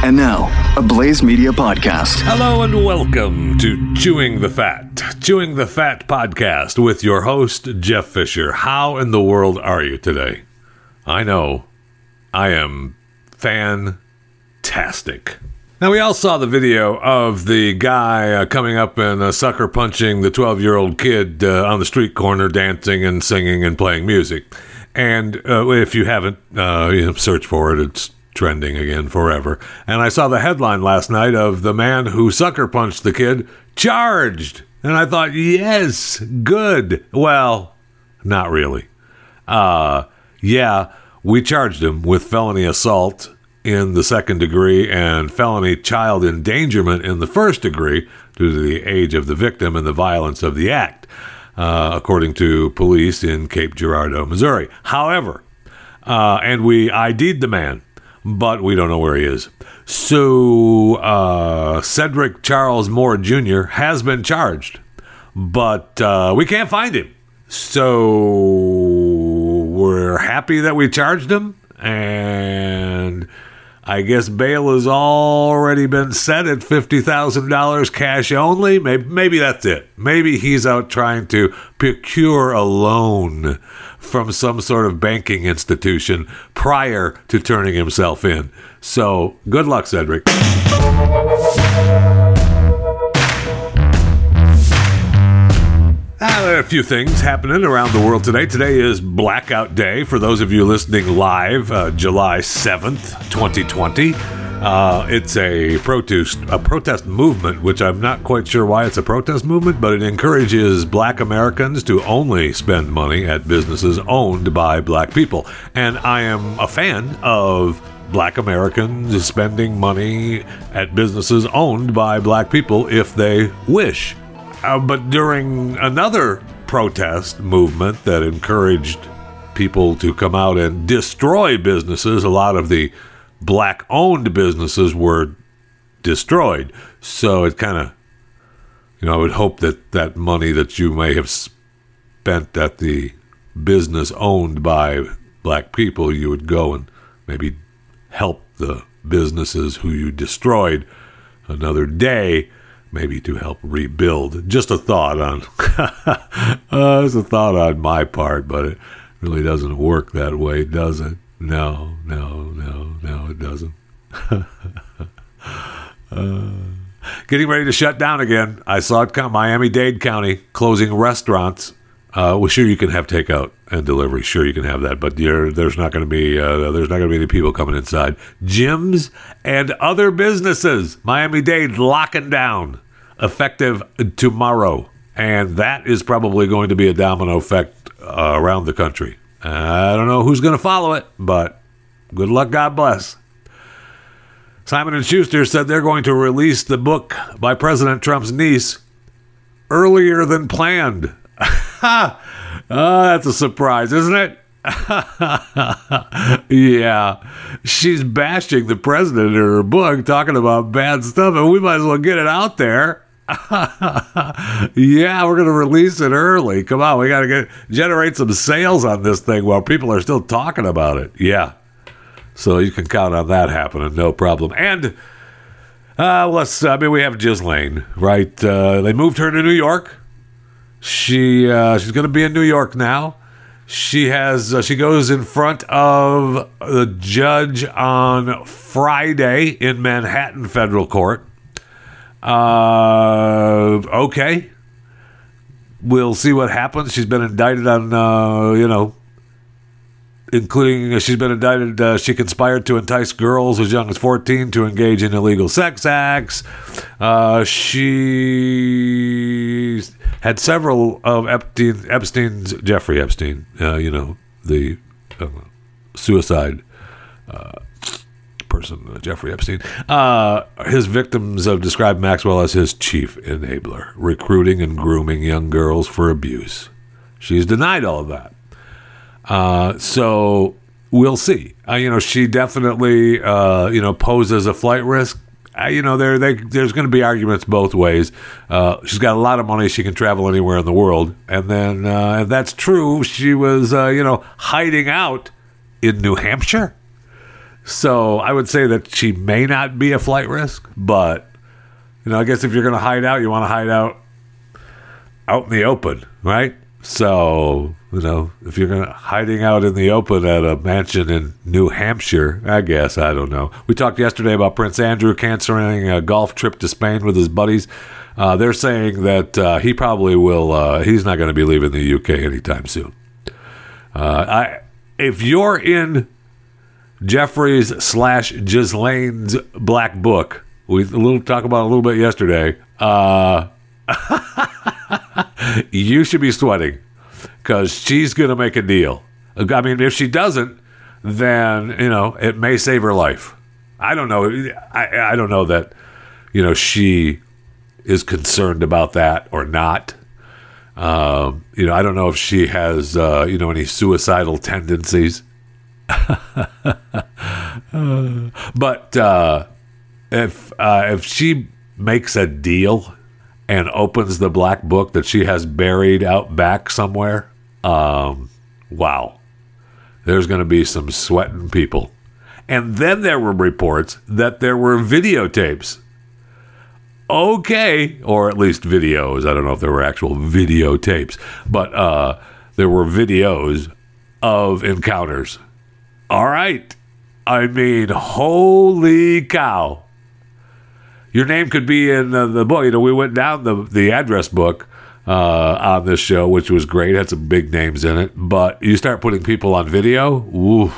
And now, a Blaze Media podcast. Hello and welcome to Chewing the Fat, Chewing the Fat podcast with your host, Jeff Fisher. How in the world are you today? I know I am fantastic. Now, we all saw the video of the guy uh, coming up and uh, sucker punching the 12 year old kid uh, on the street corner, dancing and singing and playing music. And uh, if you haven't, uh, you know, search for it. It's trending again forever. And I saw the headline last night of the man who sucker punched the kid charged. And I thought, yes, good. Well, not really. Uh, yeah, we charged him with felony assault in the second degree and felony child endangerment in the first degree due to the age of the victim and the violence of the act, uh, according to police in Cape Girardeau, Missouri. However, uh, and we ID'd the man, but we don't know where he is. So, uh, Cedric Charles Moore Jr. has been charged, but uh, we can't find him. So, we're happy that we charged him, and I guess bail has already been set at $50,000 cash only. Maybe, maybe that's it. Maybe he's out trying to procure a loan from some sort of banking institution prior to turning himself in. So good luck, Cedric. Ah, there are a few things happening around the world today. Today is Blackout Day for those of you listening live, uh, July 7th, 2020. Uh, it's a protest a protest movement, which I'm not quite sure why it's a protest movement, but it encourages black Americans to only spend money at businesses owned by black people. And I am a fan of black Americans spending money at businesses owned by black people if they wish. Uh, but during another protest movement that encouraged people to come out and destroy businesses, a lot of the black owned businesses were destroyed. So it kind of, you know, I would hope that that money that you may have spent at the business owned by black people, you would go and maybe help the businesses who you destroyed another day maybe to help rebuild. Just a thought on, uh, it's a thought on my part, but it really doesn't work that way, does it? No, no, no, no, it doesn't. uh, getting ready to shut down again. I saw it come. Miami Dade County closing restaurants. Uh, well, sure you can have takeout and delivery. Sure you can have that, but there's not going to be uh, there's not going to be any people coming inside. Gyms and other businesses. Miami Dade locking down effective tomorrow, and that is probably going to be a domino effect uh, around the country. I don't know who's going to follow it, but good luck. God bless. Simon and Schuster said they're going to release the book by President Trump's niece earlier than planned. oh, that's a surprise, isn't it? yeah, she's bashing the president in her book, talking about bad stuff, and we might as well get it out there. yeah, we're gonna release it early. Come on, we gotta get generate some sales on this thing while people are still talking about it. Yeah, so you can count on that happening, no problem. And uh, let's. I mean, we have Ghislaine, right? Uh, they moved her to New York. She uh, she's gonna be in New York now. She has uh, she goes in front of the judge on Friday in Manhattan Federal Court uh, okay. We'll see what happens. She's been indicted on, uh, you know, including uh, she's been indicted. Uh, she conspired to entice girls as young as 14 to engage in illegal sex acts. Uh, she had several of Epstein, Epstein's, Jeffrey Epstein, uh, you know, the uh, suicide uh, person, uh, Jeffrey Epstein. Uh, his victims have described Maxwell as his chief enabler, recruiting and grooming young girls for abuse. She's denied all of that. Uh, so we'll see. Uh, you know, she definitely, uh, you know, poses a flight risk. Uh, you know, there there's going to be arguments both ways. she's got a lot of money; she can travel anywhere in the world. And then, if that's true, she was, you know, hiding out in New Hampshire So I would say that she may not be a flight risk, but you know, I guess if you're going to hide out, you want to hide out out in the open, right? So, you know, if you're going to hiding out in the open at a mansion in New Hampshire, I guess, I don't know. We talked yesterday about Prince Andrew canceling a golf trip to Spain with his buddies. Uh, they're saying that uh, he probably will, uh, he's not going to be leaving the UK anytime soon. Uh, I, if you're in Jeffrey's slash Ghislaine's black book, we little talk about a little bit yesterday. Uh, you should be sweating because she's going to make a deal. I mean, if she doesn't, then you know it may save her life. I don't know. I, I don't know that you know she is concerned about that or not. Um, you know, I don't know if she has uh, you know any suicidal tendencies. but uh, if uh, if she makes a deal and opens the black book that she has buried out back somewhere, um, wow, there's going to be some sweating people. And then there were reports that there were videotapes. Okay, or at least videos. I don't know if there were actual videotapes, but uh, there were videos of encounters. All right. I mean, holy cow your name could be in the, the book. You know, we went down the the address book uh, on this show, which was great. Had some big names in it, but you start putting people on video, ooh,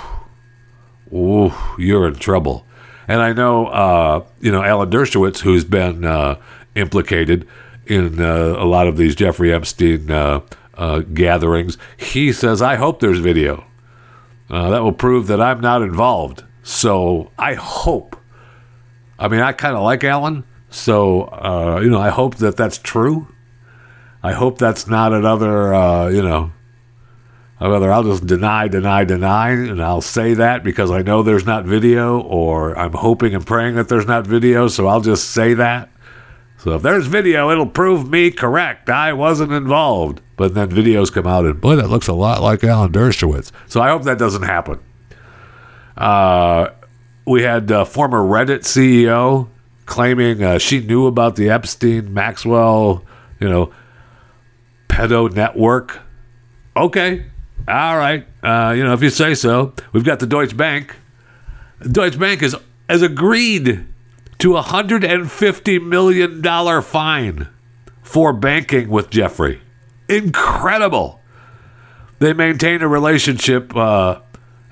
ooh, you're in trouble. And I know, uh, you know, Alan Dershowitz, who's been uh, implicated in uh, a lot of these Jeffrey Epstein uh, uh, gatherings. He says, "I hope there's video. That will prove that I'm not involved." So I hope I mean, I kind of like Alan, so uh, you know, I hope that that's true. I hope that's not another, uh, you know, whether I'll just deny, deny, deny, and I'll say that because I know there's not video, or I'm hoping and praying that there's not video, so I'll just say that. So if there's video, it'll prove me correct. I wasn't involved. But then videos come out, and boy, that looks a lot like Alan Dershowitz. So I hope that doesn't happen. Uh, we had uh, former Reddit CEO claiming uh, she knew about the Epstein Maxwell, you know, pedo network. Okay, all right, uh, you know, if you say so. We've got the Deutsche Bank. Deutsche Bank has has agreed to a hundred and fifty million dollar fine for banking with Jeffrey. Incredible. They maintain a relationship uh,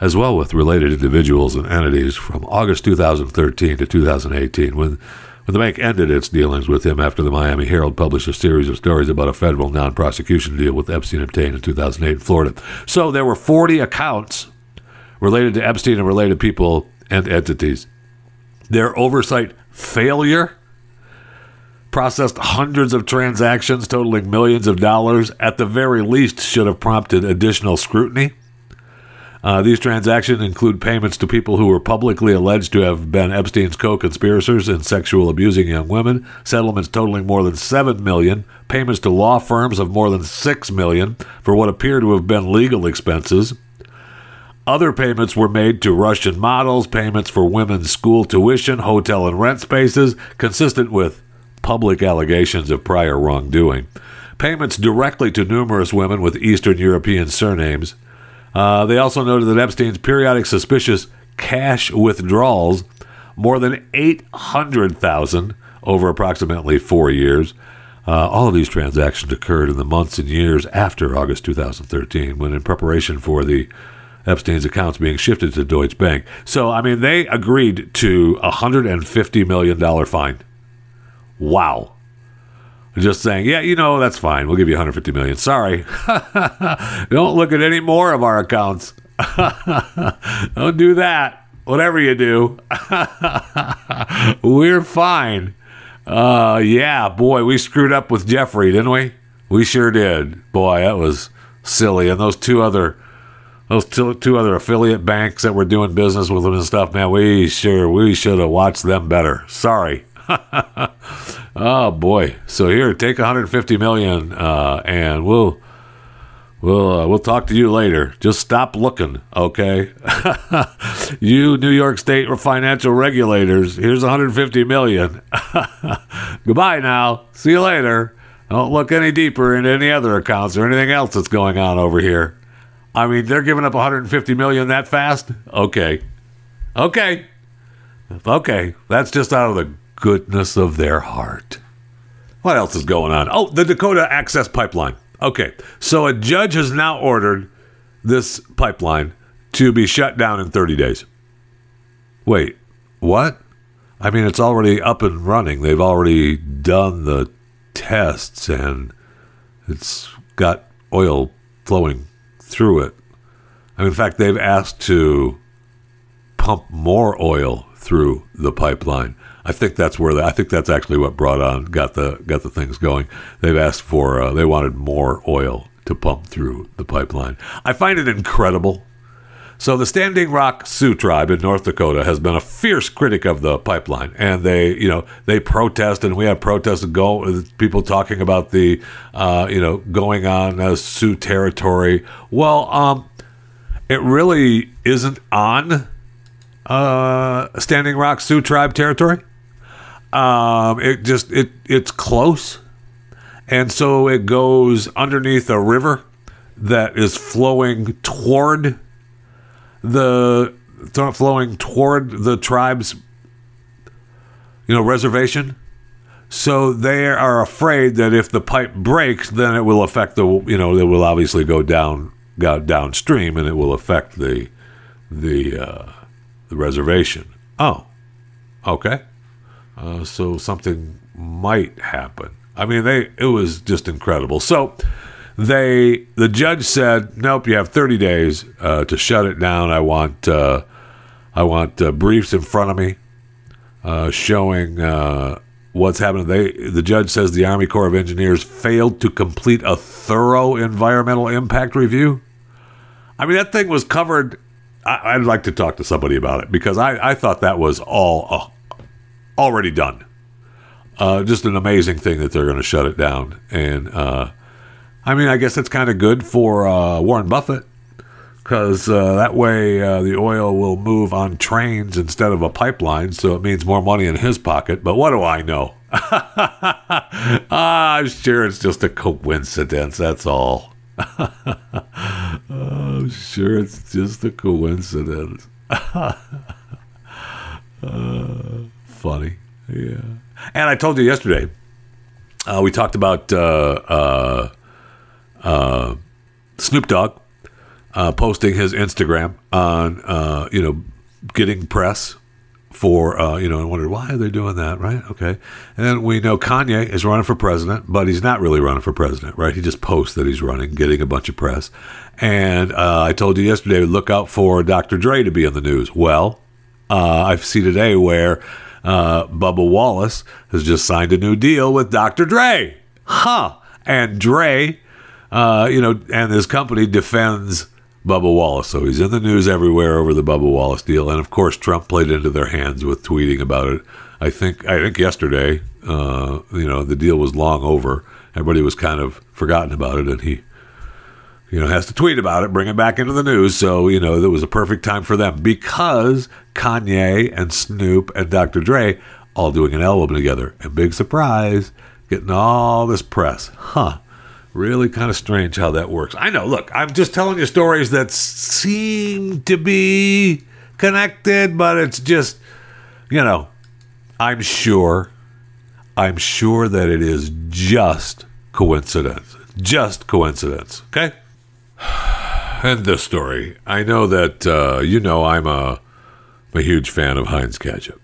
as well with related individuals and entities from August 2013 to 2018 when when the bank ended its dealings with him after the Miami Herald published a series of stories about a federal non prosecution deal with Epstein obtained in 2008 in Florida. So there were 40 accounts related to Epstein and related people and entities. Their oversight failure processed hundreds of transactions totaling millions of dollars, at the very least, should have prompted additional scrutiny. Uh, these transactions include payments to people who were publicly alleged to have been Epstein's co-conspirators in sexual abusing young women, settlements totaling more than 7 million, payments to law firms of more than 6 million for what appear to have been legal expenses. Other payments were made to Russian models, payments for women's school tuition, hotel and rent spaces, consistent with public allegations of prior wrongdoing. Payments directly to numerous women with Eastern European surnames uh, they also noted that Epstein's periodic suspicious cash withdrawals, more than 800,000 over approximately four years. Uh, all of these transactions occurred in the months and years after August 2013, when in preparation for the Epstein's accounts being shifted to Deutsche Bank. So, I mean, they agreed to a $150 million fine. Wow just saying, yeah, you know, that's fine. We'll give you 150 million. Sorry. Don't look at any more of our accounts. Don't do that. Whatever you do, we're fine. Uh, yeah, boy, we screwed up with Jeffrey, didn't we? We sure did. Boy, that was silly. And those two other those two, two other affiliate banks that were doing business with them and stuff, man, we sure we should have watched them better. Sorry. oh boy! So here, take 150 million, uh, and we'll We'll uh, we'll talk to you later. Just stop looking, okay? you New York State financial regulators. Here's 150 million. Goodbye now. See you later. Don't look any deeper into any other accounts or anything else that's going on over here. I mean, they're giving up 150 million that fast? Okay. Okay. Okay. That's just out of the goodness of their heart. What else is going on? Oh, the Dakota Access Pipeline. Okay, so a judge has now ordered this pipeline to be shut down in 30 days. Wait, what? I mean, it's already up and running. They've already done the tests and it's got oil flowing through it. Mean, in fact, they've asked to pump more oil through the pipeline. I think that's where the, I think that's actually what brought on got the got the things going. They've asked for uh, they wanted more oil to pump through the pipeline. I find it incredible. So the Standing Rock Sioux tribe in North Dakota has been a fierce critic of the pipeline, and they, you know, they protest, and we have protests go people talking about the, uh, you know, going on uh, Sioux territory. Well, um, it really isn't on uh, Standing Rock Sioux tribe territory. Um, it just it it's close, and so it goes underneath a river that is flowing toward the flowing toward the tribe's you know reservation. So they are afraid that if the pipe breaks, then it will affect the you know it will obviously go down go downstream and it will affect the the uh, the reservation. Oh, okay. Uh, so something might happen. I mean, they it was just incredible. So they the judge said, "Nope, you have 30 days uh, to shut it down. I want uh, I want uh, briefs in front of me uh, showing uh, what's happening." They the judge says the Army Corps of Engineers failed to complete a thorough environmental impact review. I mean, that thing was covered. I, would like to talk to somebody about it because I, I thought that was all already done. Uh, just an amazing thing that they're going to shut it down. And uh, I mean, I guess it's kind of good for uh, Warren Buffett because uh, that way uh, the oil will move on trains instead of a pipeline. So it means more money in his pocket. But what do I know? I'm sure it's just a coincidence. That's all. I'm sure it's just a coincidence. Uh, funny. Yeah. And I told you yesterday, uh, we talked about uh, uh, uh Snoop Dogg uh, posting his Instagram on, uh, you know, getting press for, you know, and wondered why are they doing that, right? Okay. And then we know Kanye is running for president, but he's not really running for president, right? He just posts that he's running, getting a bunch of press. And I told you yesterday, look out for Dr. Dre to be in the news. Well, I see today where uh, Bubba Wallace has just signed a new deal with Dr. Dre. Huh. And Dre, uh, you know, and his company defends Bubba Wallace. So he's in the news everywhere over the Bubba Wallace deal. And of course, Trump played into their hands with tweeting about it. I think I think yesterday, uh, you know, the deal was long over. Everybody was kind of forgotten about it, and he you know, has to tweet about it, bring it back into the news. So, you know, it was a perfect time for them because Kanye and Snoop and Dr. Dre all doing an album together. And big surprise, getting all this press. Huh. Really kind of strange how that works. I know, look, I'm just telling you stories that seem to be connected, but it's just, you know, I'm sure, I'm sure that it is just coincidence. Just coincidence. Okay? and this story. I know that uh, you know I'm a, a huge fan of Heinz ketchup.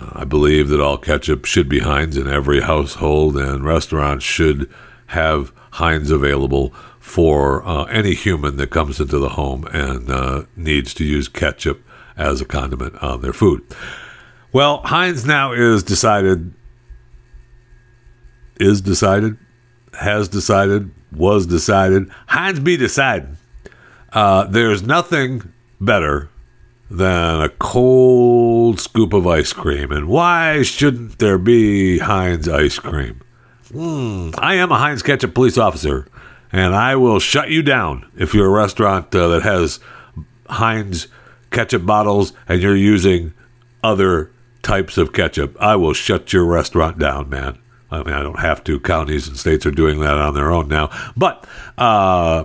Uh, I believe that all ketchup should be Heinz in every household, and restaurants should have Heinz available for uh, any human that comes into the home and uh, needs to use ketchup as a condiment on their food. Well, Heinz now is decided, is decided, has decided was decided. Heinz be decided. Uh, there's nothing better than a cold scoop of ice cream. And why shouldn't there be Heinz ice cream? Mm, I am a Heinz ketchup police officer, and I will shut you down if you're a restaurant uh, that has Heinz ketchup bottles and you're using other types of ketchup. I will shut your restaurant down, man. I mean, I don't have to. Counties and states are doing that on their own now. But uh,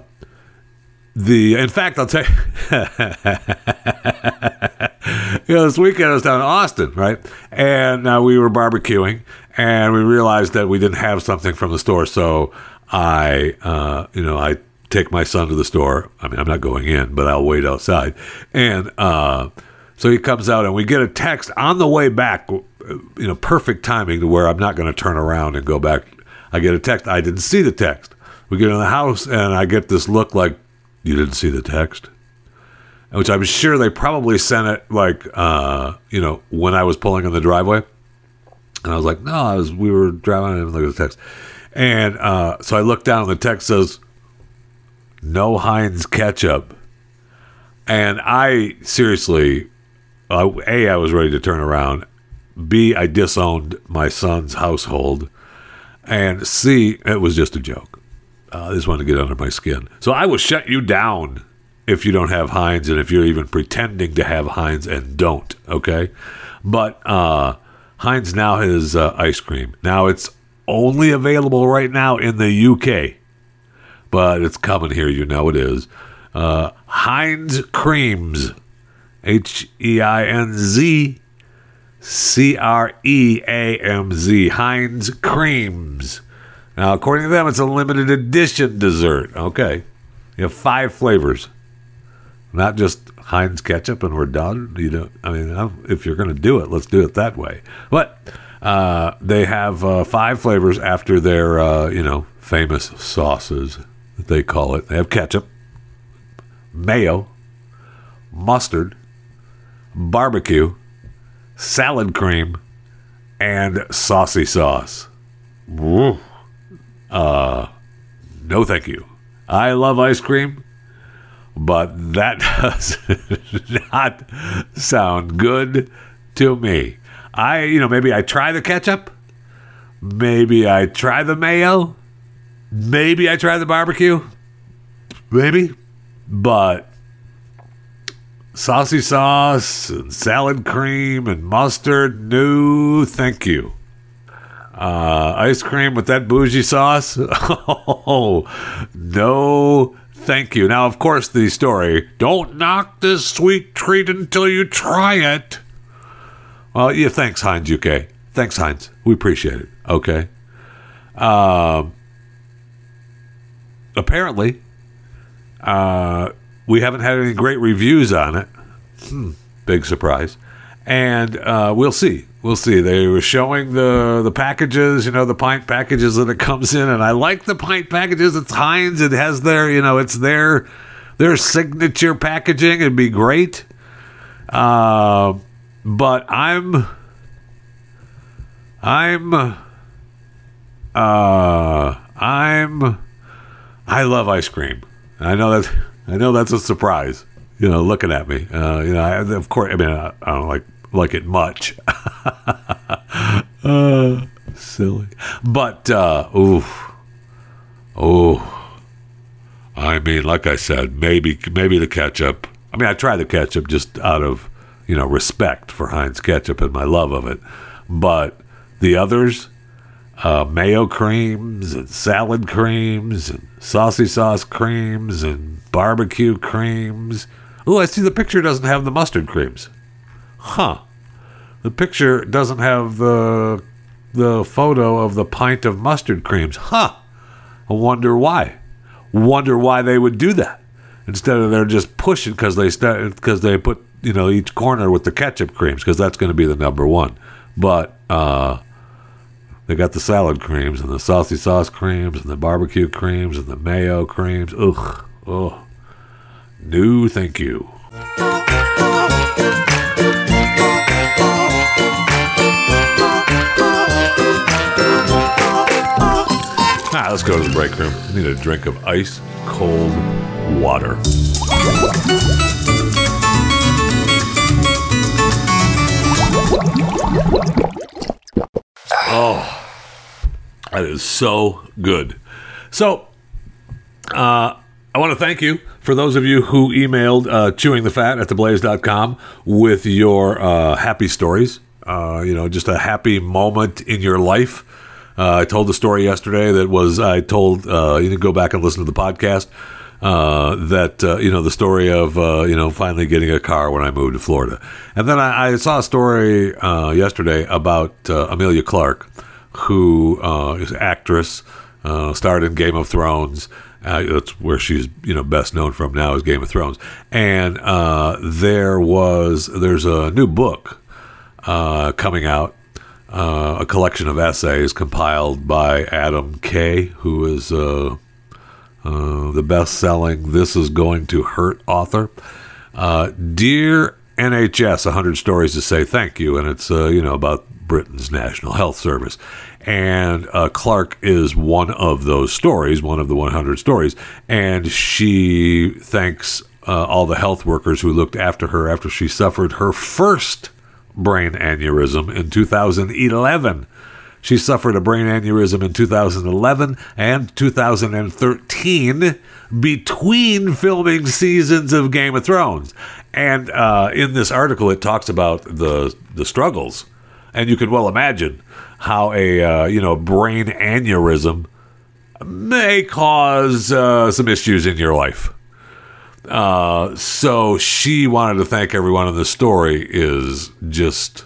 the, in fact, I'll tell you, you know, this weekend I was down in Austin, right? And uh, we were barbecuing, and we realized that we didn't have something from the store. So I, uh, you know, I take my son to the store. I mean, I'm not going in, but I'll wait outside. And uh, so he comes out, and we get a text on the way back. You know, perfect timing to where I'm not going to turn around and go back. I get a text. I didn't see the text. We get in the house, and I get this look like you didn't see the text, which I'm sure they probably sent it like uh, you know when I was pulling in the driveway. And I was like, no, I was. We were driving. Didn't look at the text. And uh, so I looked down, and the text says, "No Heinz ketchup." And I seriously, a, I was ready to turn around. B, I disowned my son's household, and C, it was just a joke. Uh, I just wanted to get under my skin. So I will shut you down if you don't have Heinz, and if you're even pretending to have Heinz and don't. Okay, but uh, Heinz now has uh, ice cream. Now it's only available right now in the UK, but it's coming here. You know it is. Uh, Heinz Creamz, H E I N Z C R E A M Z, Heinz Creamz. Now, according to them, it's a limited edition dessert. Okay. You have five flavors, not just Heinz ketchup and we're done. You know, I mean, if you're going to do it, let's do it that way. But uh, they have uh, five flavors after their, uh, you know, famous sauces that they call it. They have ketchup, mayo, mustard, barbecue, salad cream, and saucy sauce. Uh, no, thank you. I love ice cream, but that does not sound good to me. I, you know, maybe I try the ketchup, maybe I try the mayo, maybe I try the barbecue, maybe, but saucy sauce and salad cream and mustard, no, thank you. Uh, ice cream with that bougie sauce? Oh, no, thank you. Now, of course, the story don't knock this sweet treat until you try it. Well, yeah, thanks, Heinz UK. Thanks, Heinz. We appreciate it. Okay. Um, apparently, uh, we haven't had any great reviews on it. Hmm, big surprise. And uh, we'll see. We'll see. They were showing the the packages, you know, the pint packages that it comes in, and I like the pint packages. It's Heinz. It has their, you know, it's their their signature packaging. It'd be great. Uh, but I'm I'm uh I'm I love ice cream. I know that I know that's a surprise. You know, looking at me. Uh, you know, I, of course. I mean, I, I don't like like it much. uh, silly, but uh, ooh, oh. I mean, like I said, maybe maybe the ketchup. I mean, I try the ketchup just out of you know respect for Heinz ketchup and my love of it, but the others, uh, mayo creams and salad creams and saucy sauce creams and barbecue creams. Oh, I see the picture doesn't have the mustard creams. Huh. The picture doesn't have the the photo of the pint of mustard creams. Huh. I wonder why. Wonder why they would do that instead of they're just pushing because they because they put you know each corner with the ketchup creams because that's going to be the number one. But uh, they got the salad creams and the saucy sauce creams and the barbecue creams and the mayo creams. Ugh. Oh. No, thank you. Let's go to the break room. I need a drink of ice cold water. Oh, that is so good. So, Uh, I want to thank you for those of you who emailed uh, chewing the fat at theblaze.com with your uh, happy stories. Uh, you know, just a happy moment in your life. Uh, I told the story yesterday that was, I told, uh, you can go back and listen to the podcast. Uh, that uh, you know the story of uh, you know finally getting a car when I moved to Florida, and then I, I saw a story uh, yesterday about Emilia Clarke, who is actress, starred in Game of Thrones. That's where she's you know best known from now is Game of Thrones, and there was there's a new book coming out, uh, a collection of essays compiled by Adam Kay, who is uh, uh, the best-selling "This Is Going to Hurt" author. Uh, Dear NHS, 100 stories to say thank you, and it's uh, you know about Britain's National Health Service. And uh, Clarke is one of those stories, one of the 100 stories, and she thanks uh, all the health workers who looked after her after she suffered her first brain aneurysm in 2011. She suffered a brain aneurysm in 2011 and 2013 between filming seasons of Game of Thrones. And uh, in this article, it talks about the the struggles, and you can well imagine how a uh, you know brain aneurysm may cause uh, some issues in your life. Uh, so she wanted to thank everyone, and the story is just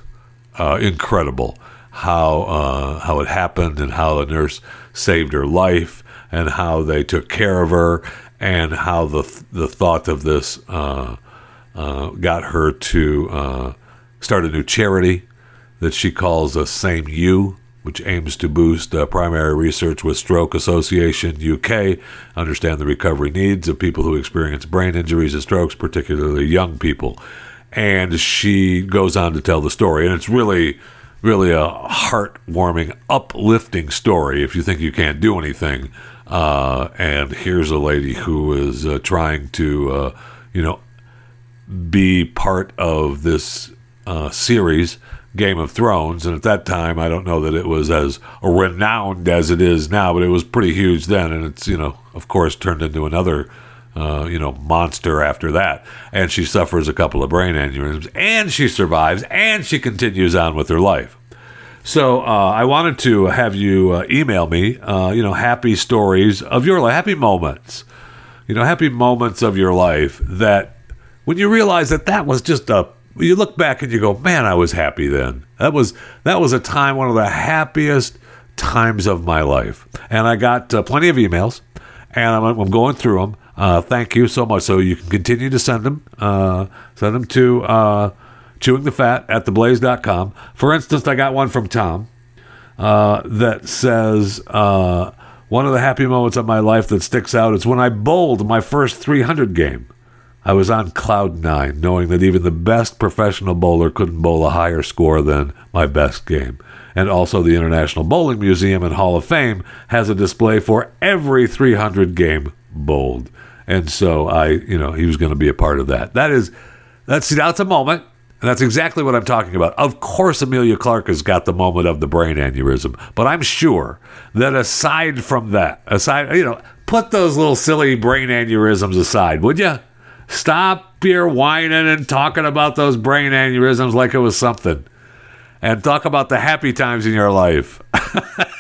uh, incredible how uh, how it happened and how the nurse saved her life and how they took care of her and how the the thought of this uh, uh, got her to uh, start a new charity that she calls a SameYou, which aims to boost uh, primary research with Stroke Association UK, understand the recovery needs of people who experience brain injuries and strokes, particularly young people. And she goes on to tell the story, and it's really really a heartwarming, uplifting story if you think you can't do anything. Uh, and here's a lady who is uh, trying to, uh, you know, be part of this uh, series, Game of Thrones. And at that time, I don't know that it was as renowned as it is now, but it was pretty huge then. And it's, you know, of course, turned into another uh, you know, monster after that. And she suffers a couple of brain aneurysms, and she survives, and she continues on with her life. So uh, I wanted to have you uh, email me, uh, you know, happy stories of your life, happy moments, you know, happy moments of your life that when you realize that that was just a you look back and you go, man, I was happy then. That was that was a time, one of the happiest times of my life. And I got uh, plenty of emails, and I'm, I'm going through them. Uh, thank you so much. So you can continue to send them. Uh, send them to uh, chewing the fat at theblaze.com. For instance, I got one from Tom uh, that says, uh, One of the happy moments of my life that sticks out is when I bowled my first 300 game. I was on cloud nine, knowing that even the best professional bowler couldn't bowl a higher score than my best game. And also, the International Bowling Museum and Hall of Fame has a display for every 300 game bowled. And so I, you know, he was going to be a part of that. That is, that's that's a moment, and that's exactly what I'm talking about. Of course, Emilia Clarke has got the moment of the brain aneurysm, but I'm sure that aside from that, aside, you know, put those little silly brain aneurysms aside, would you? Stop your whining and talking about those brain aneurysms like it was something, and talk about the happy times in your life.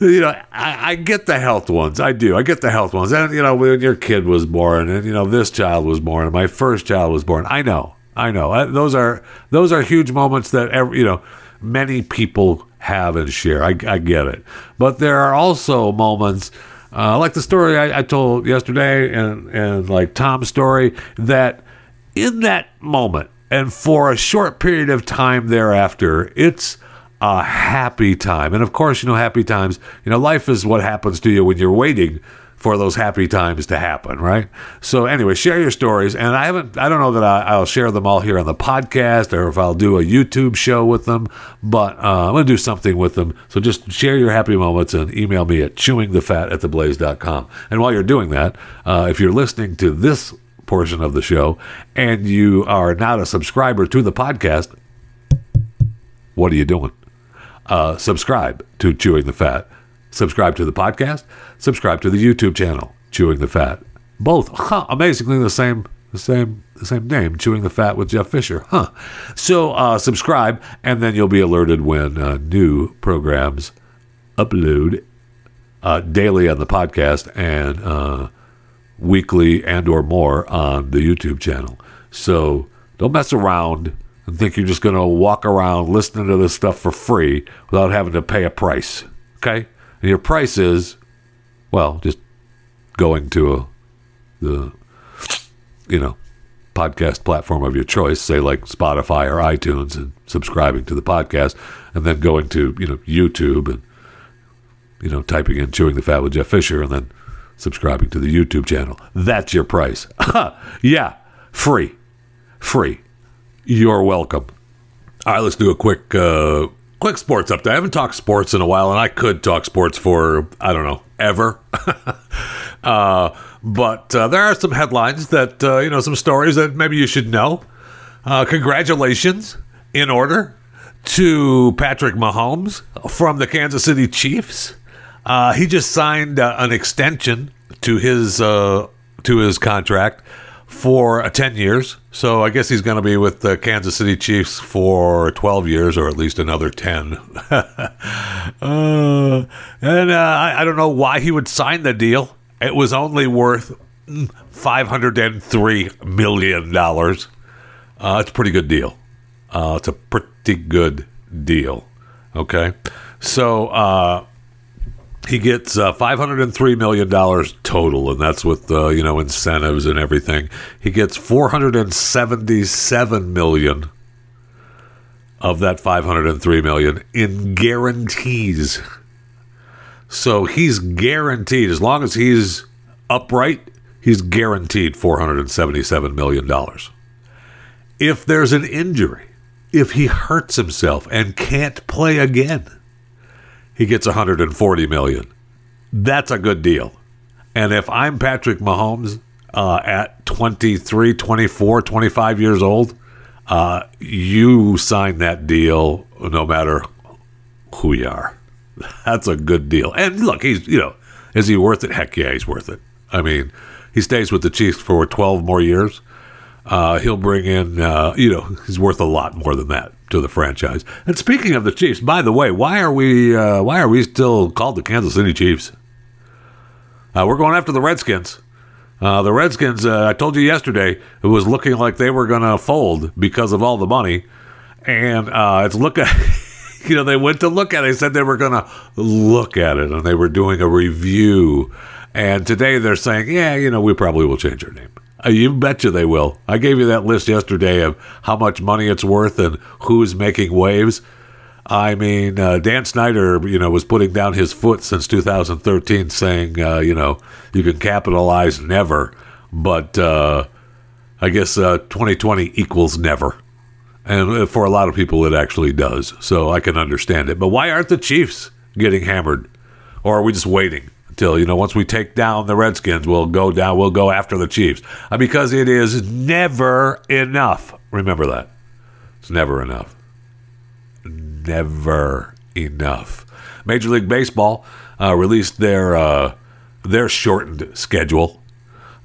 you know, I, I, get the health ones. I do. I get the health ones. And, you know, when your kid was born and, you know, this child was born and my first child was born. I know. I know. Uh, those are, those are huge moments that, every, you know, many people have and share. I, I get it. But there are also moments, uh, like the story I, I told yesterday and, and like Tom's story, that in that moment and for a short period of time thereafter, it's, a happy time. And of course, you know, happy times, you know, life is what happens to you when you're waiting for those happy times to happen, right? So, anyway, share your stories. And I haven't, I don't know that I, will share them all here on the podcast or if I'll do a YouTube show with them, but uh, I'm going to do something with them. So, just share your happy moments and email me at chewingthefat at theblaze.com. And while you're doing that, uh, if you're listening to this portion of the show and you are not a subscriber to the podcast, what are you doing? uh, subscribe to Chewing the Fat Subscribe to the podcast. Subscribe to the YouTube channel, Chewing the Fat. Both, huh? Amazingly, the same, the same, the same name, Chewing the Fat with Jeff Fisher, huh? So uh, subscribe, and then you'll be alerted when uh, new programs upload uh, daily on the podcast and uh, weekly and or more on the YouTube channel. So don't mess around and think you're just going to walk around listening to this stuff for free without having to pay a price. Okay? Your price is, well, just going to a, the, you know, podcast platform of your choice, say like Spotify or iTunes, and subscribing to the podcast, and then going to, you know, YouTube and, you know, typing in Chewing the Fat with Jeff Fisher, and then subscribing to the YouTube channel. That's your price. yeah, free. Free. You're welcome. All right, let's do a quick uh, quick sports update. I haven't talked sports in a while, and I could talk sports for I don't know ever. uh, but uh, there are some headlines that uh, you know, some stories that maybe you should know. Uh, congratulations, in order, to Patrick Mahomes from the Kansas City Chiefs. Uh, he just signed uh, an extension to his to his contract for uh, 10 years. So I guess he's going to be with the Kansas City Chiefs for 12 years or at least another 10. uh, and uh, I, I, don't know why he would sign the deal. It was only worth $503 million. Uh, it's a pretty good deal. Uh, it's a pretty good deal. Okay. So, uh, he gets uh, 503 million dollars total and that's with uh, you know incentives and everything. He gets 477 million of that 503 million in guarantees. So he's guaranteed as long as he's upright he's guaranteed 477 million dollars. If there's an injury if he hurts himself and can't play again he gets 140 million. That's a good deal. And if I'm Patrick Mahomes uh, at 23, 24, 25 years old, uh, you sign that deal no matter who you are. That's a good deal. And look, he's, you know, is he worth it? Heck yeah, he's worth it. I mean, he stays with the Chiefs for 12 more years. Uh, he'll bring in, uh, you know, he's worth a lot more than that to the franchise. And speaking of the Chiefs, by the way, why are we uh, why are we still called the Kansas City Chiefs? Uh, we're going after the Redskins. Uh, the Redskins, uh, I told you yesterday, it was looking like they were going to fold because of all the money, and it's looking. you know, they went to look at it. They said they were going to look at it, and they were doing a review. And today they're saying, yeah, you know, we probably will change our name. Uh, you betcha they will. I gave you that list yesterday of how much money it's worth and who's making waves. I mean, uh, Dan Snyder, you know, was putting down his foot since 2013, saying, uh, you know, you can capitalize never, but uh, I guess 2020 uh, equals never. And uh, for a lot of people, it actually does. So I can understand it. But why aren't the Chiefs getting hammered? Or are we just waiting? Till you know once we take down the Redskins, we'll go down. We'll go after the Chiefs uh, because it is never enough. Remember that it's never enough. Never enough. Major League Baseball uh, released their uh, their shortened schedule.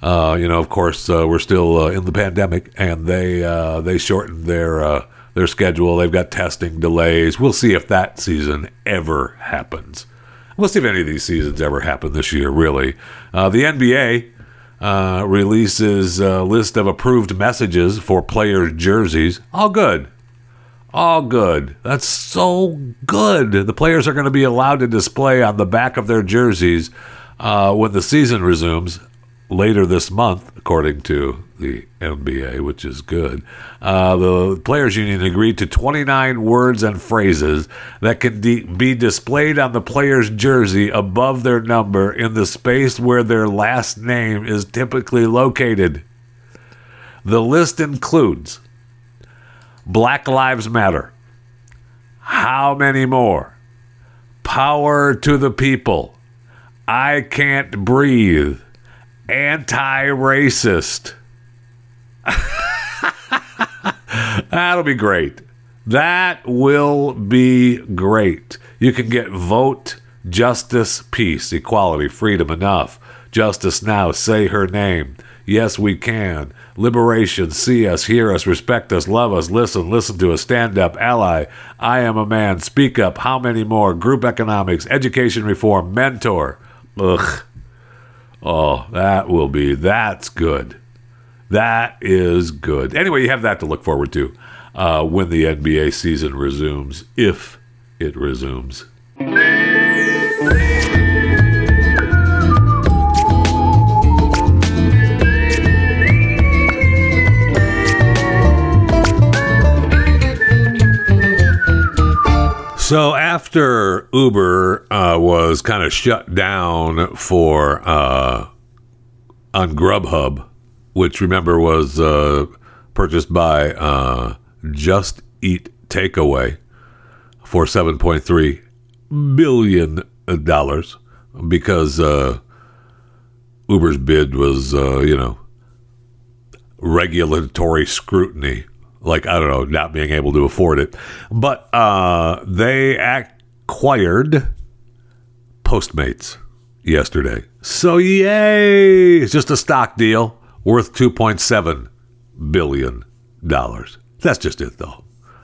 Uh, you know, of course, uh, we're still in the pandemic, and they they shortened their their schedule. They've got testing delays. We'll see if that season ever happens. We'll see if any of these seasons ever happen this year, really. Uh, the NBA uh, releases a list of approved messages for players' jerseys. All good. All good. That's so good. The players are going to be allowed to display on the back of their jerseys uh, when the season resumes later this month, according to the NBA, which is good. Uh, the Players Union agreed to 29 words and phrases that can de- be displayed on the player's jersey above their number in the space where their last name is typically located. The list includes Black Lives Matter. How many more? Power to the people. I can't breathe anti racist. That'll be great. That will be great. You can get vote, Justice, peace, equality, freedom, enough. Justice now, say her name. Yes, we can. Liberation, see us, hear us, respect us, love us, listen, listen to us, stand up, ally. I am a man, speak up. How many more? Group economics, education reform, mentor. Ugh. Oh, that will be, that's good. That is good. Anyway, you have that to look forward to uh, when the NBA season resumes, if it resumes. After Uber uh, was kind of shut down for uh, on Grubhub, which remember was uh, purchased by uh, Just Eat Takeaway for seven point three billion dollars, because uh, Uber's bid was uh, you know regulatory scrutiny like I don't know, not being able to afford it. But uh, they acquired Postmates yesterday. So yay! It's just a stock deal worth two point seven billion dollars. That's just it, though.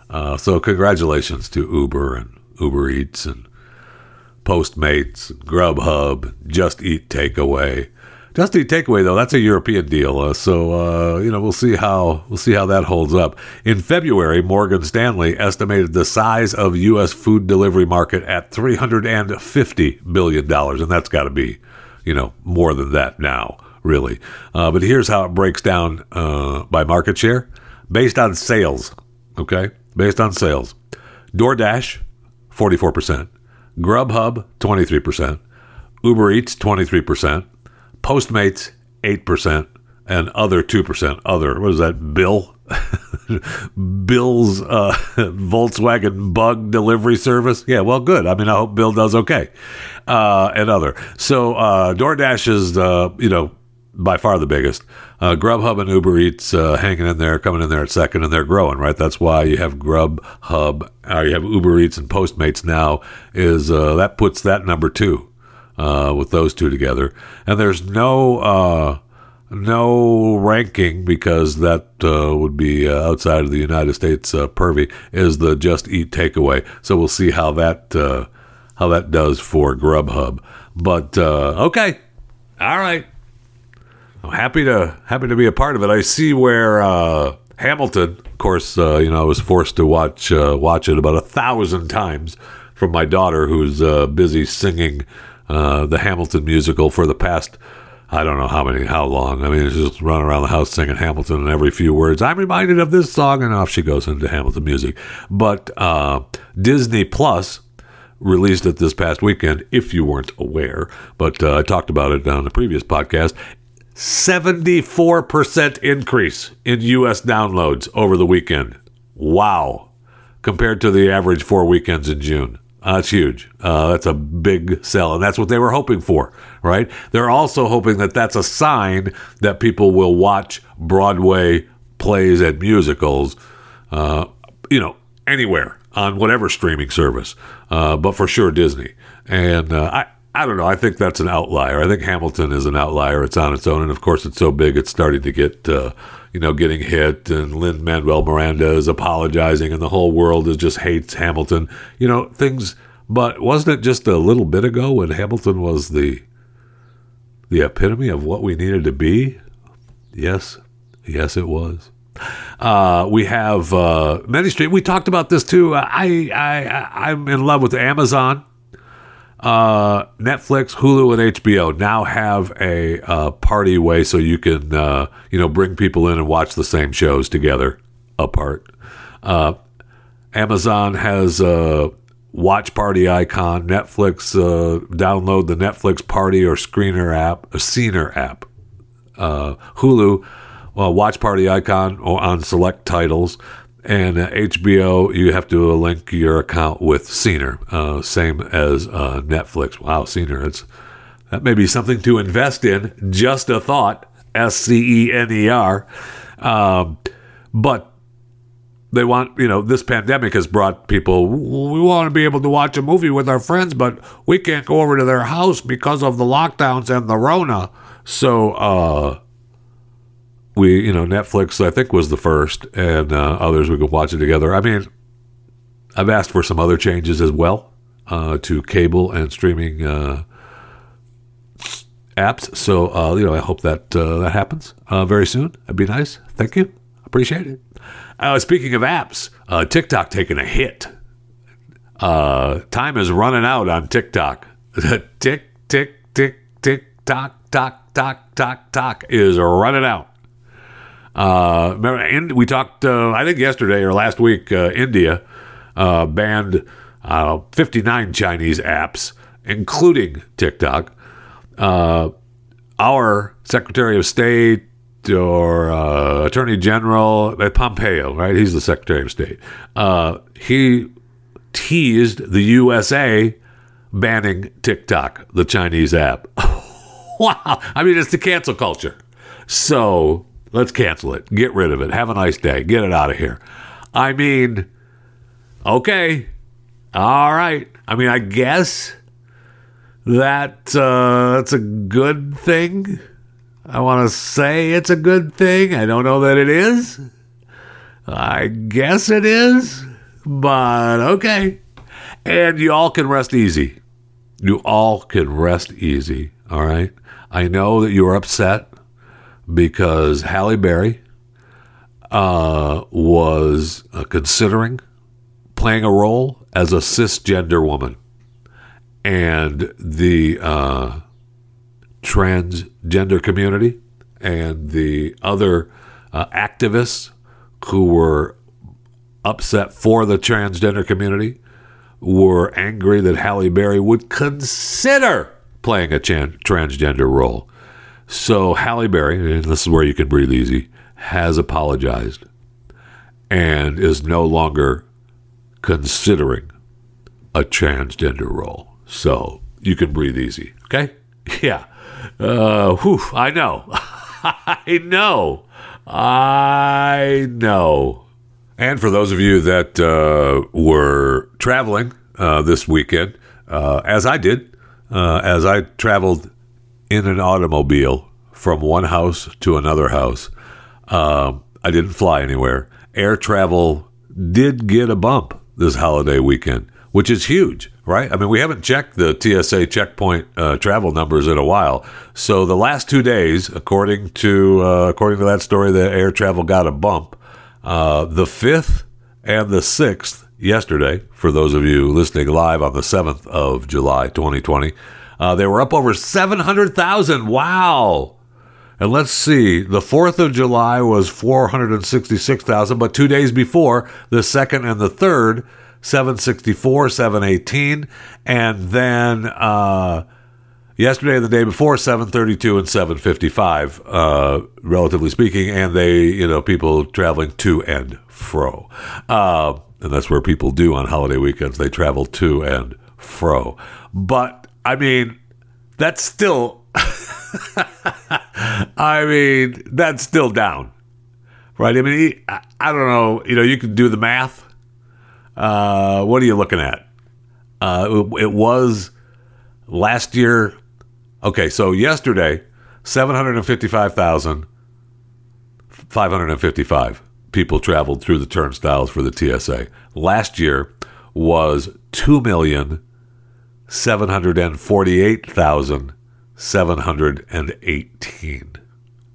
Uh, so congratulations to Uber and Uber Eats and Postmates, Grubhub, Just Eat Takeaway, Eat Takeaway though, that's a European deal, uh, so uh, you know we'll see how we'll see how that holds up. In February, Morgan Stanley estimated the size of U.S. food delivery market at 350 billion dollars, and that's got to be, you know, more than that now, really. Uh, but here's how it breaks down uh, by market share, based on sales. Okay, based on sales. DoorDash, 44 percent. Grubhub, 23 percent. Uber Eats, 23 percent. Postmates, 8%, and other 2%. Other, what is that, Bill? Bill's uh, Volkswagen bug delivery service. Yeah, well, good. I mean, I hope Bill does okay. Uh, and other. So uh, DoorDash is, uh, you know, by far the biggest. Uh, Grubhub and Uber Eats uh, hanging in there, coming in there at second, and they're growing, right? That's why you have Grubhub, uh, you have Uber Eats and Postmates now. Is uh, that puts that number two uh, with those two together. And there's no uh, no ranking because that uh, would be uh, outside of the United States uh, purview. Is the Just Eat takeaway? So we'll see how that uh, how that does for Grubhub. But okay, all right. I'm happy to happy to be a part of it. I see where Hamilton, of course, you know, I was forced to watch watch it about a thousand times from my daughter, who's busy singing uh, the Hamilton musical for the past I don't know how many, how long. I mean, just running around the house singing Hamilton and every few words. I'm reminded of this song, and off she goes into Hamilton music. But uh, Disney Plus released it this past weekend, if you weren't aware. But uh, I talked about it on the previous podcast. 74% increase in U.S. downloads over the weekend. Wow. Compared to the average four weekends in June. Uh, that's huge. Uh, that's a big sell, and that's what they were hoping for, right? They're also hoping that that's a sign that people will watch Broadway plays and musicals, uh, you know, anywhere on whatever streaming service, uh, but for sure Disney. And uh, I, I don't know. I think that's an outlier. I think Hamilton is an outlier. It's on its own, and of course, it's so big, it's starting to get uh, you know, getting hit, and Lin Manuel Miranda is apologizing, and the whole world is just hates Hamilton. You know, things. But wasn't it just a little bit ago when Hamilton was the the epitome of what we needed to be? Yes, yes, it was. Uh, we have uh, many street. We talked about this too. I I I'm in love with Amazon uh, Netflix, Hulu, and HBO now have a uh, party way so you can uh, you know bring people in and watch the same shows together apart. Uh, Amazon has a watch party icon. Netflix uh, download the Netflix Party or Screener app, a Scener app. Uh, Hulu watch party icon on select titles. And uh, HBO, you have to link your account with Scener, uh, same as uh, Netflix. Wow, Scener, it's that may be something to invest in. Just a thought. S C E N E R. Um, but they want, you know, this pandemic has brought people, we want to be able to watch a movie with our friends, but we can't go over to their house because of the lockdowns and the Rona. So, uh, we, you know, Netflix, I think, was the first, and uh, others we could watch it together. I mean, I've asked for some other changes as well uh, to cable and streaming uh, apps. So, uh, you know, I hope that uh, that happens very soon. That'd be nice. Thank you. Appreciate it. Speaking of apps, TikTok taking a hit. Time is running out on TikTok. tick, tick, tick, tick, tock, tock, tock, tock, tock is running out. Uh, in, we talked, uh, I think yesterday or last week, uh, India uh, banned uh, 59 Chinese apps, including TikTok. Uh, our Secretary of State or Attorney General Pompeo, right? He's the Secretary of State. He teased the USA banning TikTok, the Chinese app. wow. I mean, it's the cancel culture. So let's cancel it. Get rid of it. Have a nice day. Get it out of here. I mean, okay. All right. I mean, I guess that uh, that's a good thing. I want to say it's a good thing. I don't know that it is. I guess it is, but okay. And you all can rest easy. You all can rest easy. All right. I know that you are upset because Halle Berry uh, was uh, considering playing a role as a cisgender woman, and the uh, transgender community and the other uh, activists who were upset for the transgender community were angry that Halle Berry would consider playing a chan- transgender role. So Halle Berry, this is where you can breathe easy, has apologized and is no longer considering a transgender role. So you can breathe easy. Okay? Yeah. Uh, whew, I know. I know. I know. And for those of you that uh, were traveling uh, this weekend, uh, as I did, uh, as I traveled in an automobile from one house to another house, um, I didn't fly anywhere. Air travel did get a bump this holiday weekend, which is huge right? I mean, we haven't checked the TSA checkpoint uh, travel numbers in a while. So the last two days, according to uh, according to that story, the air travel got a bump. Uh, the fifth and the sixth yesterday, for those of you listening live on the seventh of July, 2020, uh, they were up over seven hundred thousand. Wow. And let's see, the 4th of July was 466,000, but two days before, the 2nd and the 3rd, 764, 718, and then uh, yesterday and the day before 732 and 755, uh, relatively speaking, and they, you know, people traveling to and fro. Uh, and that's where people do on holiday weekends. They travel to and fro. But, I mean, that's still, I mean, that's still down. Right? I mean, I don't know, you know, you can do the math uh, what are you looking at? Uh, it, it was last year. Okay, so yesterday, 755,555 people traveled through the turnstiles for the TSA. Last year was 2,748,718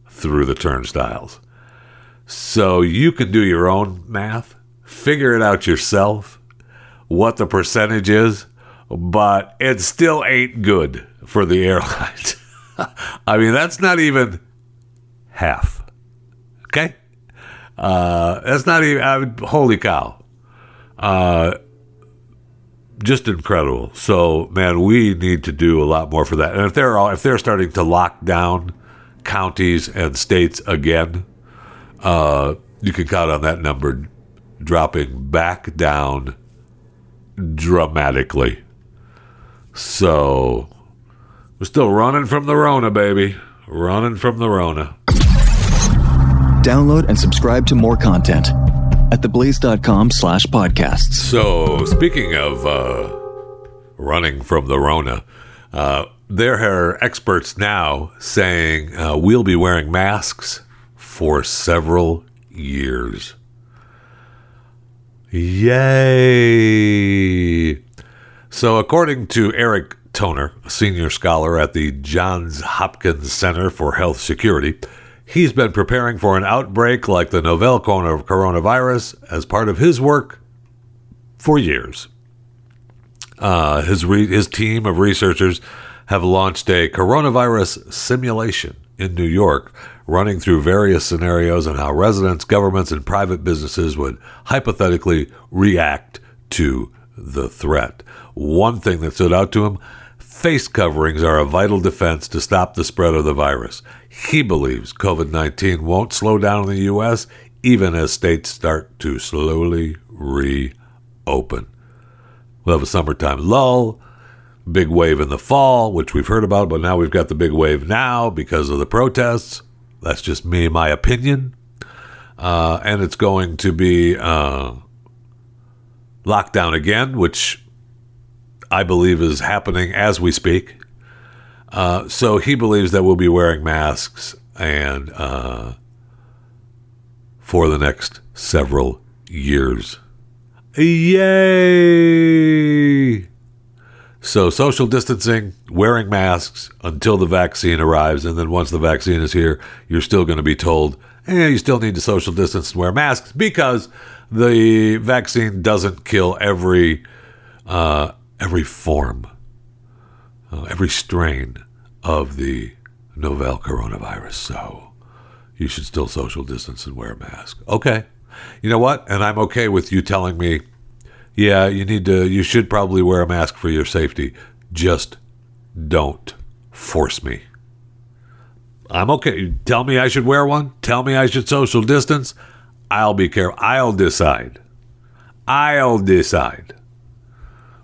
through the turnstiles. So you can do your own math figure it out yourself what the percentage is, but it still ain't good for the airlines. I mean, that's not even half. Okay? Uh, that's not even, I holy cow. Uh, just incredible. So, man, we need to do a lot more for that. And if they're all, if they're starting to lock down counties and states again, uh, you can count on that number dropping back down dramatically. So we're still running from the Rona, baby. Running from the Rona. Download and subscribe to more content at theblaze.com slash podcasts. So, speaking of uh, running from the Rona, uh, there are experts now saying uh, we'll be wearing masks for several years. Yay! So, according to Eric Toner, senior scholar at the Johns Hopkins Center for Health Security, he's been preparing for an outbreak like the novel coronavirus as part of his work for years. Uh, his re- his team of researchers have launched a coronavirus simulation in New York, running through various scenarios on how residents, governments, and private businesses would hypothetically react to the threat. One thing that stood out to him face coverings are a vital defense to stop the spread of the virus. He believes COVID 19 won't slow down in the U.S., even as states start to slowly reopen. We'll have a summertime lull, big wave in the fall, which we've heard about, but now we've got the big wave now because of the protests. That's just me, my opinion. Uh, and it's going to be uh, locked down again, which I believe is happening as we speak. Uh, so he believes that we'll be wearing masks and uh, for the next several years. Yay! So social distancing, wearing masks until the vaccine arrives, and then once the vaccine is here, you're still going to be told, eh, you still need to social distance and wear masks because the vaccine doesn't kill every uh, every form, uh, every strain of the novel coronavirus. So you should still social distance and wear a mask. Okay. You know what? And I'm okay with you telling me, yeah, you need to, you should probably wear a mask for your safety. Just don't force me. I'm okay. Tell me I should wear one. Tell me I should social distance. I'll be careful. I'll decide. I'll decide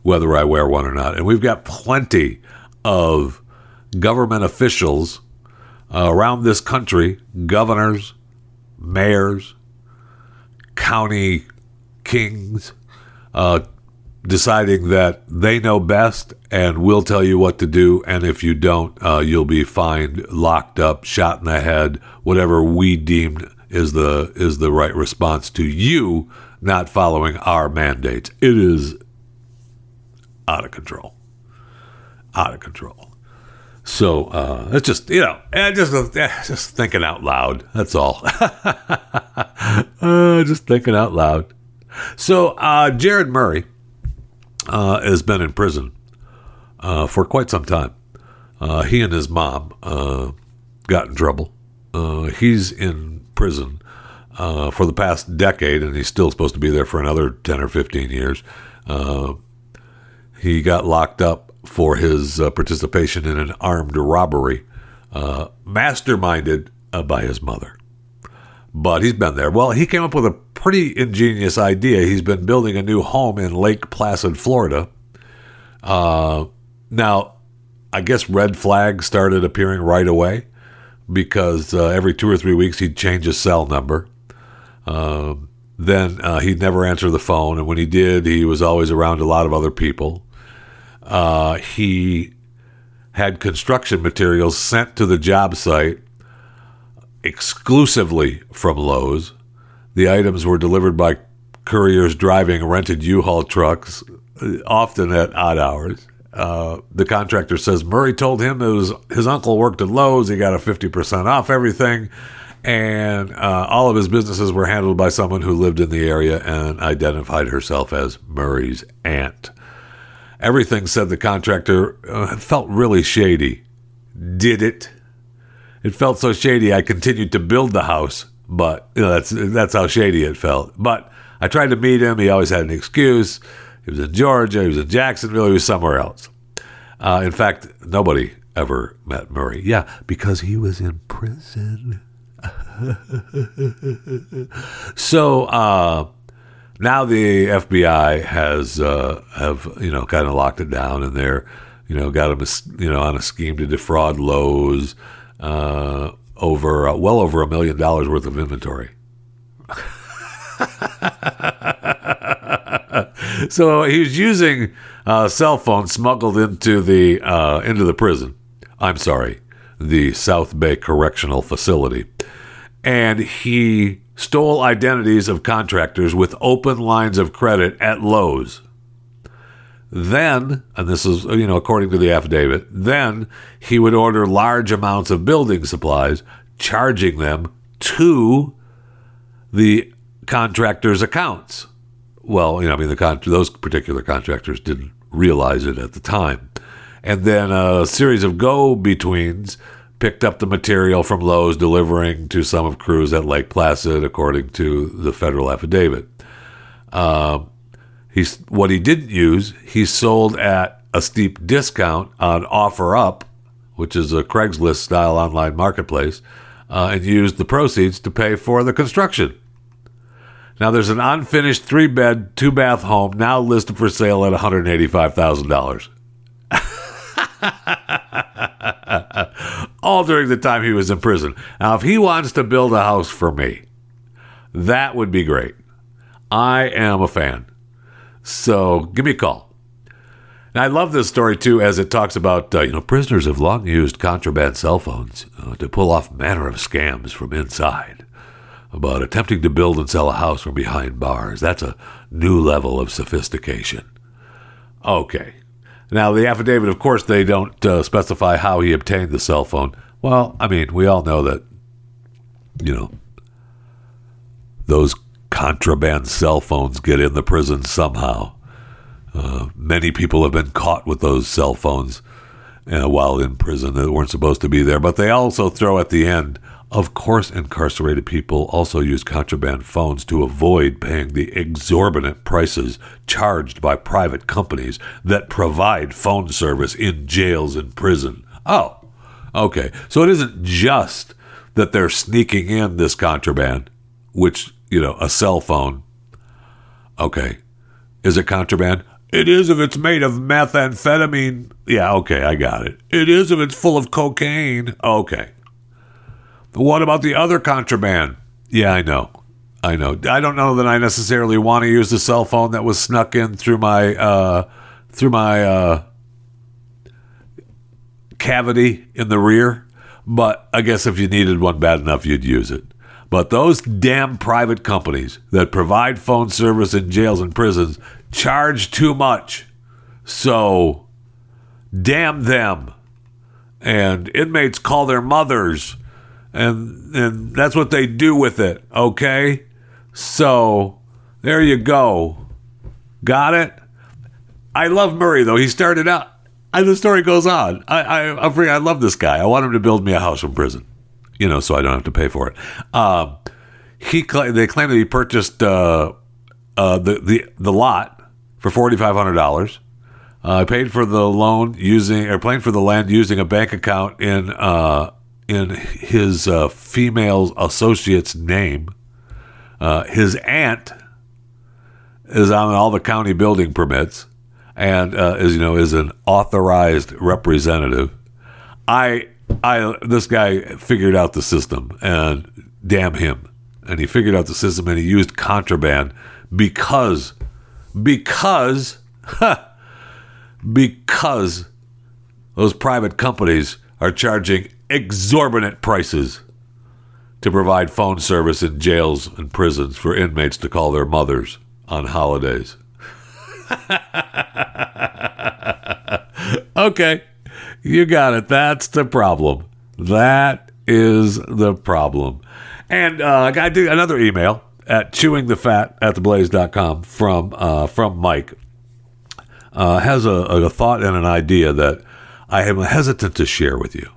whether I wear one or not. And we've got plenty of government officials uh, around this country, governors, mayors, county kings, uh, deciding that they know best and will tell you what to do. And if you don't, uh, you'll be fined, locked up, shot in the head, whatever we deemed is the is the right response to you not following our mandates. It is out of control. Out of control. So uh, it's just you know, just uh, just thinking out loud. That's all. uh, just thinking out loud. So uh, Jared Murray uh, has been in prison uh, for quite some time. he and his mom got in trouble. he's in prison for the past decade, and he's still supposed to be there for another ten or fifteen years. He got locked up for his uh, participation in an armed robbery, uh, masterminded uh, by his mother. But he's been there. Well, he came up with a pretty ingenious idea. He's been building a new home in Lake Placid, Florida. Uh, now, I guess red flags started appearing right away because uh, every two or three weeks he'd change his cell number. Um, then uh, he'd never answer the phone, and when he did, he was always around a lot of other people. Uh, he had construction materials sent to the job site exclusively from Lowe's. The items were delivered by couriers driving rented U-Haul trucks, often at odd hours. Uh, the contractor says Murray told him it was his uncle worked at Lowe's. He got a 50% off everything. And uh, all of his businesses were handled by someone who lived in the area and identified herself as Murray's aunt. Everything, said the contractor, uh, felt really shady. Did it? It felt so shady I continued to build the house, but you know, that's that's how shady it felt. But I tried to meet him. He always had an excuse. He was in Georgia. He was in Jacksonville. He was somewhere else. Uh, in fact, nobody ever met Murray. Yeah, because he was in prison. so uh, now the FBI has uh, have you know kind of locked it down, and they're you know got him you know on a scheme to defraud Lowe's uh, over uh, well over a million dollars worth of inventory. so he was using a cell phone smuggled into the uh, into the prison. I'm sorry, the South Bay Correctional Facility, and he stole identities of contractors with open lines of credit at Lowe's. Then, and this is, you know, according to the affidavit, then he would order large amounts of building supplies, charging them to the contractors' accounts. Well, you know, I mean, the con- those particular contractors didn't realize it at the time. And then a series of go betweens picked up the material from Lowe's, delivering to some of crews at Lake Placid, according to the federal affidavit. Uh, he's what he didn't use. He sold at a steep discount on OfferUp, which is a Craigslist style online marketplace, uh, and used the proceeds to pay for the construction. Now, there's an unfinished three bed, two bath home now listed for sale at $185,000. All during the time he was in prison. Now, if he wants to build a house for me, that would be great. I am a fan. So give me a call. And I love this story too, as it talks about uh, you know prisoners have long used contraband cell phones uh, to pull off manner of scams from inside. About attempting to build and sell a house from behind bars. That's a new level of sophistication. Okay. Now, the affidavit, of course, they don't uh, specify how he obtained the cell phone. Well, I mean, we all know that, you know, those contraband cell phones get in the prison somehow. Uh, many people have been caught with those cell phones uh, while in prison that weren't supposed to be there. But they also throw at the end, of course, incarcerated people also use contraband phones to avoid paying the exorbitant prices charged by private companies that provide phone service in jails and prison. Oh, okay. So it isn't just that they're sneaking in this contraband, which, you know, a cell phone. Okay. Is it contraband? It is if it's made of methamphetamine. Yeah, okay, I got it. It is if it's full of cocaine. Okay. What about the other contraband? Yeah, I know. I know. I don't know that I necessarily want to use the cell phone that was snuck in through my uh, through my uh, cavity in the rear, but I guess if you needed one bad enough, you'd use it. But those damn private companies that provide phone service in jails and prisons charge too much. So, damn them. And inmates call their mothers, and and that's what they do with it. Okay, so there you go. Got it. I love Murray though. He started out. And the story goes on. I I I'm free, I love this guy. I want him to build me a house from prison, you know, so I don't have to pay for it. Um, he cl- they claim that he purchased uh, uh, the the the lot for forty five hundred dollars. Uh, paid for the loan using or paying for the land using a bank account in uh, in his uh, female associate's name. Uh, his aunt is on all the county building permits and uh, is you know is an authorized representative. I I this guy figured out the system and damn him. And he figured out the system and he used contraband because because because those private companies are charging exorbitant prices to provide phone service in jails and prisons for inmates to call their mothers on holidays. okay, you got it. That's the problem. That is the problem. And uh, I got another email at chewingthefat at theblaze.com from uh, from Mike. Uh, has a, a thought and an idea that I am hesitant to share with you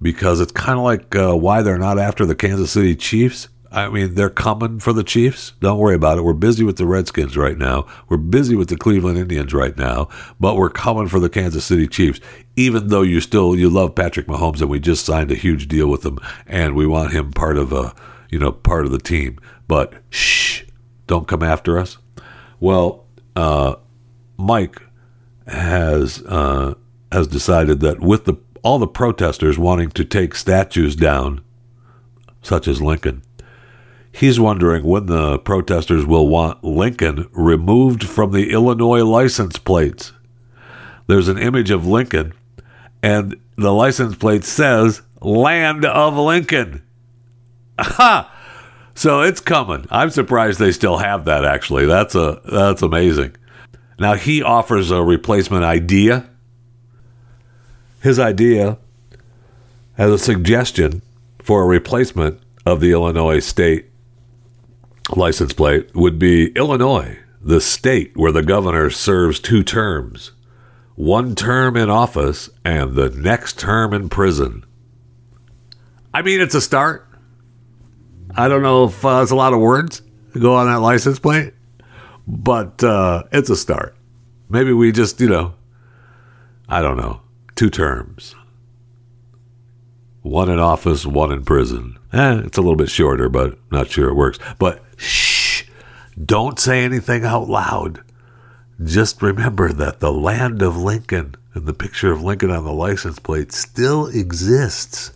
because it's kind of like uh, why they're not after the Kansas City Chiefs. I mean, they're coming for the Chiefs. Don't worry about it. We're busy with the Redskins right now. We're busy with the Cleveland Indians right now, but we're coming for the Kansas City Chiefs. Even though you still you love Patrick Mahomes and we just signed a huge deal with him and we want him part of a, you know, part of the team. But shh, don't come after us. Well, uh, Mike has uh, has decided that with the all the protesters wanting to take statues down, such as Lincoln, He's wondering when the protesters will want Lincoln removed from the Illinois license plates. There's an image of Lincoln, and the license plate says Land of Lincoln. Aha! So it's coming. I'm surprised they still have that actually. That's a that's amazing. Now he offers a replacement idea. His idea as a suggestion for a replacement of the Illinois state license plate would be Illinois, the state where the governor serves two terms one term in office and the next term in prison. I mean, it's a start. I don't know if uh, a lot of words to go on that license plate, but uh, it's a start. Maybe we just, you know, I don't know, two terms. One in office, one in prison. Eh, it's a little bit shorter, but not sure it works. But shh, don't say anything out loud. Just remember that the land of Lincoln and the picture of Lincoln on the license plate still exists.